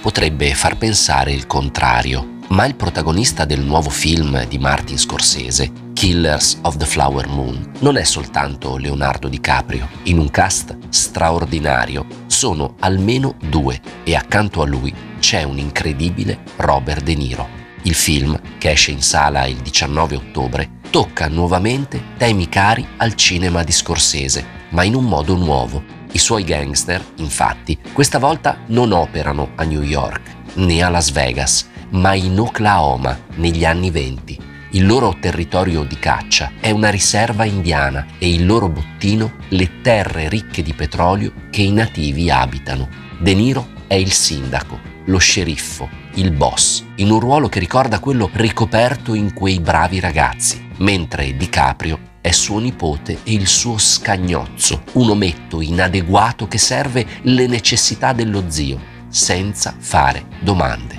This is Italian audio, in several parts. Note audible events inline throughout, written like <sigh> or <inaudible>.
potrebbe far pensare il contrario, ma il protagonista del nuovo film di Martin Scorsese, Killers of the Flower Moon, non è soltanto Leonardo DiCaprio. In un cast straordinario sono almeno due e accanto a lui c'è un incredibile Robert De Niro. Il film, che esce in sala il 19 ottobre, tocca nuovamente temi cari al cinema di Scorsese, ma in un modo nuovo i suoi gangster, infatti, questa volta non operano a New York né a Las Vegas, ma in Oklahoma negli anni venti. Il loro territorio di caccia è una riserva indiana e il loro bottino le terre ricche di petrolio che i nativi abitano. De Niro è il sindaco, lo sceriffo, il boss, in un ruolo che ricorda quello ricoperto in quei bravi ragazzi, mentre DiCaprio è suo nipote e il suo scagnozzo, un ometto inadeguato che serve le necessità dello zio, senza fare domande.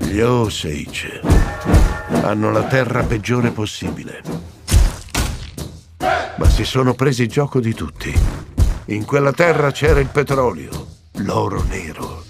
Gli Osage hanno la terra peggiore possibile, ma si sono presi gioco di tutti. In quella terra c'era il petrolio, l'oro nero.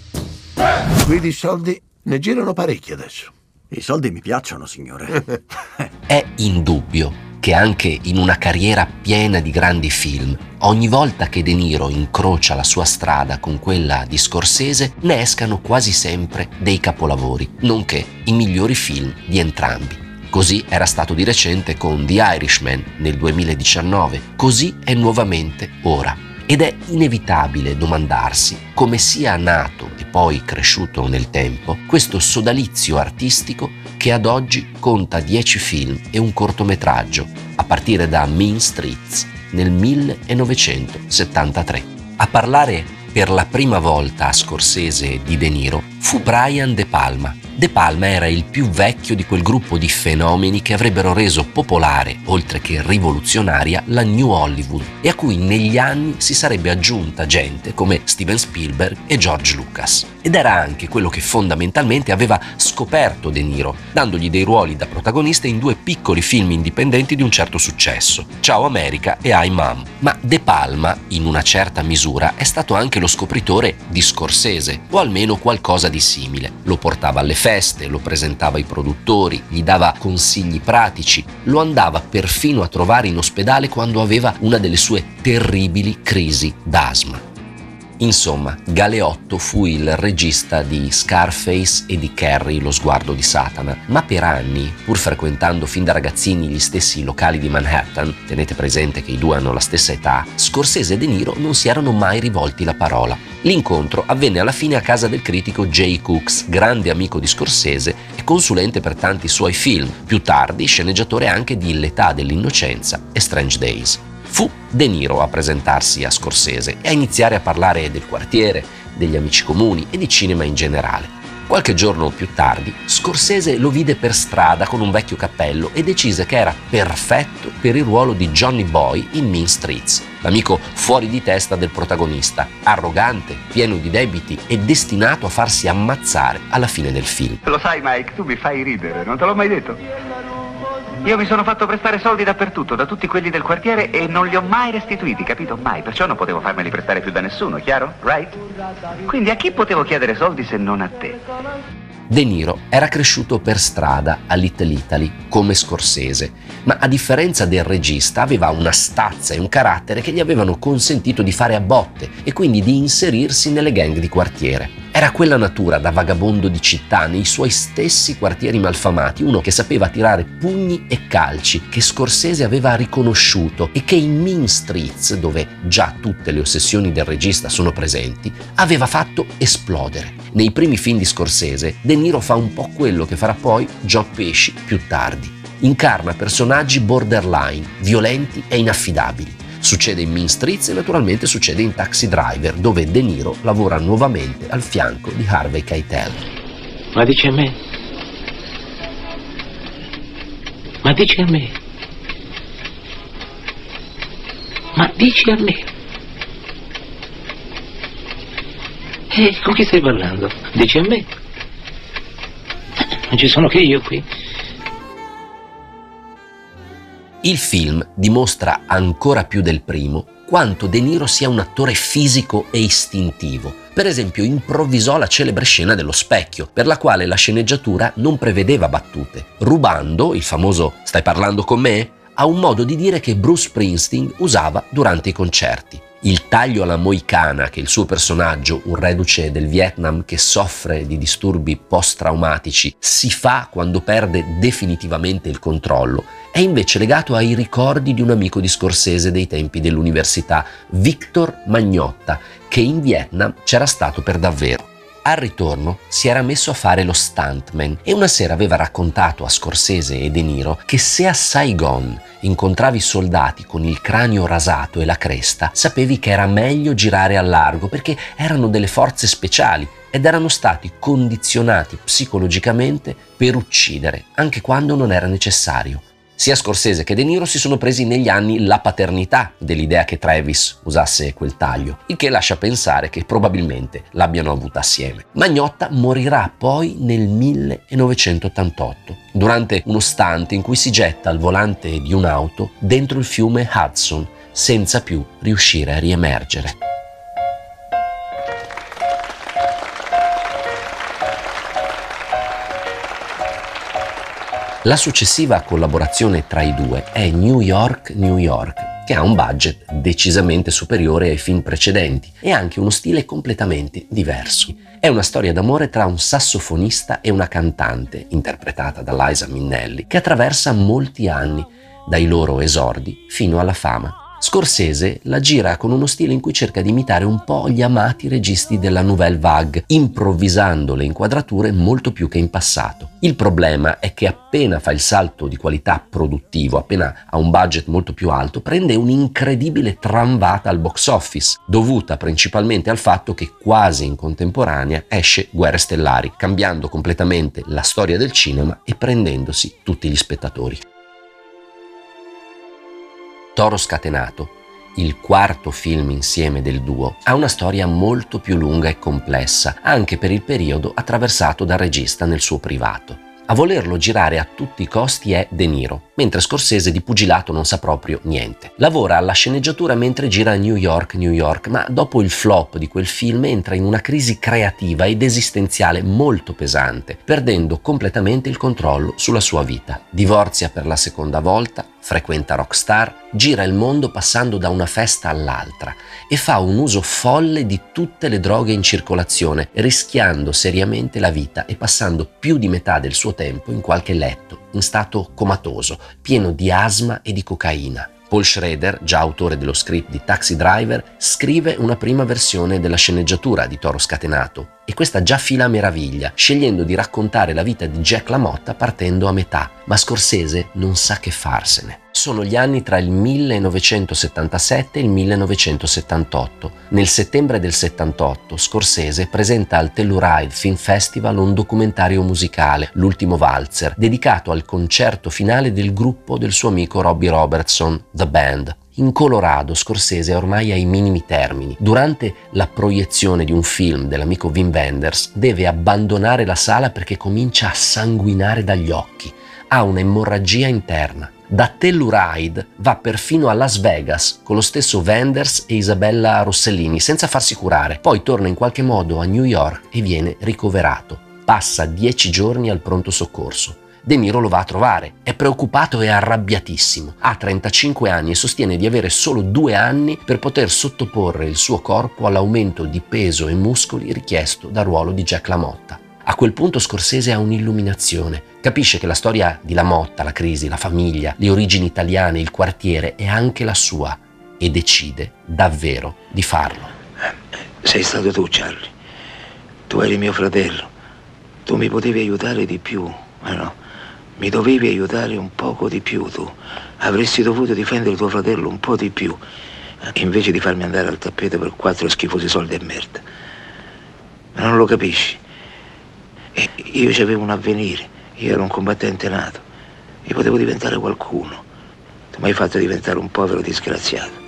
Qui di soldi ne girano parecchi adesso. I soldi mi piacciono, signore. <laughs> è indubbio che anche in una carriera piena di grandi film, ogni volta che De Niro incrocia la sua strada con quella di Scorsese, ne escano quasi sempre dei capolavori, nonché i migliori film di entrambi. Così era stato di recente con The Irishman nel 2019, così è nuovamente ora. Ed è inevitabile domandarsi come sia nato e poi cresciuto nel tempo questo sodalizio artistico che ad oggi conta 10 film e un cortometraggio, a partire da Mean Streets nel 1973. A parlare per la prima volta a Scorsese di De Niro fu Brian De Palma, De Palma era il più vecchio di quel gruppo di fenomeni che avrebbero reso popolare, oltre che rivoluzionaria, la New Hollywood e a cui negli anni si sarebbe aggiunta gente come Steven Spielberg e George Lucas. Ed era anche quello che fondamentalmente aveva scoperto De Niro, dandogli dei ruoli da protagonista in due piccoli film indipendenti di un certo successo, Ciao America e I Mom. Ma De Palma, in una certa misura, è stato anche lo scopritore di Scorsese, o almeno qualcosa di simile. Lo portava alle feste, lo presentava ai produttori, gli dava consigli pratici, lo andava perfino a trovare in ospedale quando aveva una delle sue terribili crisi d'asma. Insomma, Galeotto fu il regista di Scarface e di Carrie, lo sguardo di Satana, ma per anni, pur frequentando fin da ragazzini gli stessi locali di Manhattan, tenete presente che i due hanno la stessa età, Scorsese e De Niro non si erano mai rivolti la parola. L'incontro avvenne alla fine a casa del critico Jay Cooks, grande amico di Scorsese e consulente per tanti suoi film, più tardi sceneggiatore anche di L'età dell'innocenza e Strange Days. Fu De Niro a presentarsi a Scorsese e a iniziare a parlare del quartiere, degli amici comuni e di cinema in generale. Qualche giorno più tardi, Scorsese lo vide per strada con un vecchio cappello e decise che era perfetto per il ruolo di Johnny Boy in Mean Streets, l'amico fuori di testa del protagonista, arrogante, pieno di debiti e destinato a farsi ammazzare alla fine del film. Lo sai Mike, tu mi fai ridere, non te l'ho mai detto? Io mi sono fatto prestare soldi dappertutto, da tutti quelli del quartiere e non li ho mai restituiti, capito? Mai, perciò non potevo farmeli prestare più da nessuno, chiaro? Right? Quindi a chi potevo chiedere soldi se non a te? De Niro era cresciuto per strada a Little Italy come Scorsese, ma a differenza del regista aveva una stazza e un carattere che gli avevano consentito di fare a botte e quindi di inserirsi nelle gang di quartiere. Era quella natura da vagabondo di città nei suoi stessi quartieri malfamati, uno che sapeva tirare pugni e calci, che Scorsese aveva riconosciuto e che in Mean Streets, dove già tutte le ossessioni del regista sono presenti, aveva fatto esplodere. Nei primi film di Scorsese, De Niro fa un po' quello che farà poi Joe Pesci più tardi. Incarna personaggi borderline, violenti e inaffidabili Succede in Mean Streets e naturalmente succede in Taxi Driver, dove De Niro lavora nuovamente al fianco di Harvey Keitel. Ma dice a me? Ma dice a me? Ma dici a me? E con chi stai parlando? Dici a me? Non ci sono che io qui. Il film dimostra ancora più del primo quanto De Niro sia un attore fisico e istintivo. Per esempio, improvvisò la celebre scena dello specchio, per la quale la sceneggiatura non prevedeva battute, rubando il famoso Stai parlando con me? a un modo di dire che Bruce Springsteen usava durante i concerti. Il taglio alla moicana che il suo personaggio, un reduce del Vietnam che soffre di disturbi post-traumatici, si fa quando perde definitivamente il controllo, è invece legato ai ricordi di un amico di Scorsese dei tempi dell'università, Victor Magnotta, che in Vietnam c'era stato per davvero. Al ritorno si era messo a fare lo stuntman e una sera aveva raccontato a Scorsese e De Niro che se a Saigon incontravi soldati con il cranio rasato e la cresta, sapevi che era meglio girare al largo perché erano delle forze speciali ed erano stati condizionati psicologicamente per uccidere, anche quando non era necessario. Sia Scorsese che De Niro si sono presi negli anni la paternità dell'idea che Travis usasse quel taglio, il che lascia pensare che probabilmente l'abbiano avuta assieme. Magnotta morirà poi nel 1988, durante uno stunt in cui si getta al volante di un'auto dentro il fiume Hudson, senza più riuscire a riemergere. La successiva collaborazione tra i due è New York, New York, che ha un budget decisamente superiore ai film precedenti e anche uno stile completamente diverso. È una storia d'amore tra un sassofonista e una cantante, interpretata da Liza Minnelli, che attraversa molti anni, dai loro esordi fino alla fama. Scorsese la gira con uno stile in cui cerca di imitare un po' gli amati registi della Nouvelle Vague, improvvisando le inquadrature molto più che in passato. Il problema è che appena fa il salto di qualità produttivo, appena ha un budget molto più alto, prende un'incredibile tramvata al box office, dovuta principalmente al fatto che quasi in contemporanea esce Guerre Stellari, cambiando completamente la storia del cinema e prendendosi tutti gli spettatori. Toro Scatenato, il quarto film insieme del duo, ha una storia molto più lunga e complessa, anche per il periodo attraversato dal regista nel suo privato. A volerlo girare a tutti i costi è De Niro, mentre Scorsese di pugilato non sa proprio niente. Lavora alla sceneggiatura mentre gira a New York, New York, ma dopo il flop di quel film entra in una crisi creativa ed esistenziale molto pesante, perdendo completamente il controllo sulla sua vita. Divorzia per la seconda volta, frequenta rockstar, gira il mondo passando da una festa all'altra e fa un uso folle di tutte le droghe in circolazione, rischiando seriamente la vita e passando più di metà del suo tempo in qualche letto, in stato comatoso, pieno di asma e di cocaina. Paul Schrader, già autore dello script di Taxi Driver, scrive una prima versione della sceneggiatura di Toro Scatenato e questa già fila a meraviglia, scegliendo di raccontare la vita di Jack LaMotta partendo a metà, ma Scorsese non sa che farsene. Sono gli anni tra il 1977 e il 1978. Nel settembre del 78 Scorsese presenta al Telluride Film Festival un documentario musicale, L'ultimo valzer, dedicato al concerto finale del gruppo del suo amico Robbie Robertson, The Band. In Colorado Scorsese è ormai ai minimi termini. Durante la proiezione di un film dell'amico Wim Wenders deve abbandonare la sala perché comincia a sanguinare dagli occhi. Ha un'emorragia interna. Da Telluride va perfino a Las Vegas con lo stesso Wenders e Isabella Rossellini senza farsi curare. Poi torna in qualche modo a New York e viene ricoverato. Passa dieci giorni al pronto soccorso. De Niro lo va a trovare. È preoccupato e arrabbiatissimo. Ha 35 anni e sostiene di avere solo due anni per poter sottoporre il suo corpo all'aumento di peso e muscoli richiesto dal ruolo di Jack LaMotta. A quel punto Scorsese ha un'illuminazione. Capisce che la storia di LaMotta, la crisi, la famiglia, le origini italiane, il quartiere è anche la sua e decide davvero di farlo. Sei stato tu, Charlie. Tu eri mio fratello. Tu mi potevi aiutare di più, ma no. Mi dovevi aiutare un poco di più tu. Avresti dovuto difendere tuo fratello un po' di più, invece di farmi andare al tappeto per quattro schifosi soldi e merda. Ma non lo capisci. E io avevo un avvenire, io ero un combattente nato, io potevo diventare qualcuno. Tu mi hai fatto diventare un povero disgraziato.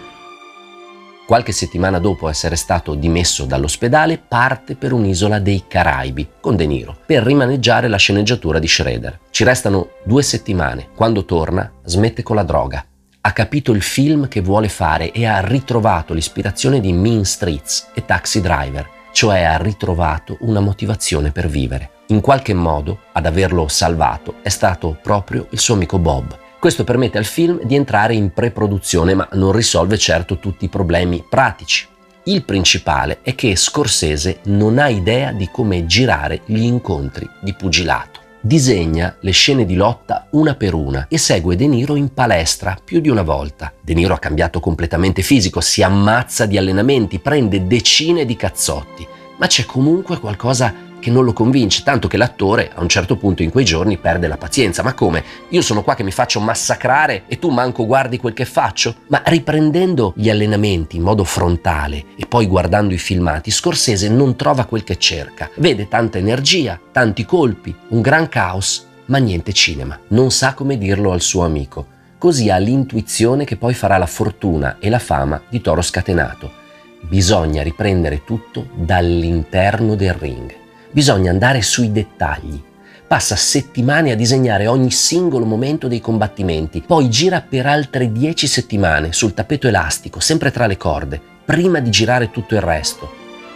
Qualche settimana dopo essere stato dimesso dall'ospedale, parte per un'isola dei Caraibi con De Niro per rimaneggiare la sceneggiatura di Schroeder. Ci restano due settimane. Quando torna, smette con la droga. Ha capito il film che vuole fare e ha ritrovato l'ispirazione di Mean Streets e Taxi Driver, cioè ha ritrovato una motivazione per vivere. In qualche modo, ad averlo salvato è stato proprio il suo amico Bob questo permette al film di entrare in pre-produzione, ma non risolve certo tutti i problemi pratici. Il principale è che Scorsese non ha idea di come girare gli incontri di pugilato. Disegna le scene di lotta una per una e segue De Niro in palestra più di una volta. De Niro ha cambiato completamente fisico, si ammazza di allenamenti, prende decine di cazzotti, ma c'è comunque qualcosa che non lo convince, tanto che l'attore a un certo punto in quei giorni perde la pazienza. Ma come? Io sono qua che mi faccio massacrare e tu manco guardi quel che faccio? Ma riprendendo gli allenamenti in modo frontale e poi guardando i filmati, Scorsese non trova quel che cerca. Vede tanta energia, tanti colpi, un gran caos, ma niente cinema. Non sa come dirlo al suo amico. Così ha l'intuizione che poi farà la fortuna e la fama di Toro Scatenato. Bisogna riprendere tutto dall'interno del ring. Bisogna andare sui dettagli. Passa settimane a disegnare ogni singolo momento dei combattimenti, poi gira per altre dieci settimane sul tappeto elastico, sempre tra le corde, prima di girare tutto il resto.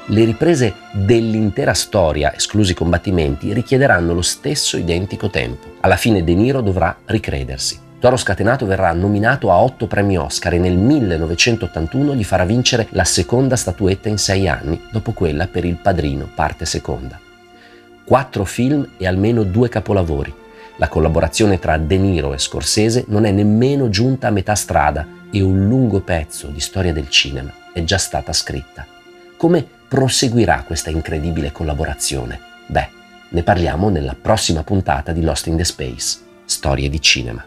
Le riprese dell'intera storia, esclusi i combattimenti, richiederanno lo stesso identico tempo. Alla fine De Niro dovrà ricredersi. Toro Scatenato verrà nominato a otto premi Oscar e nel 1981 gli farà vincere la seconda statuetta in sei anni, dopo quella per Il Padrino, parte seconda. Quattro film e almeno due capolavori. La collaborazione tra De Niro e Scorsese non è nemmeno giunta a metà strada e un lungo pezzo di storia del cinema è già stata scritta. Come proseguirà questa incredibile collaborazione? Beh, ne parliamo nella prossima puntata di Lost in the Space, Storie di cinema.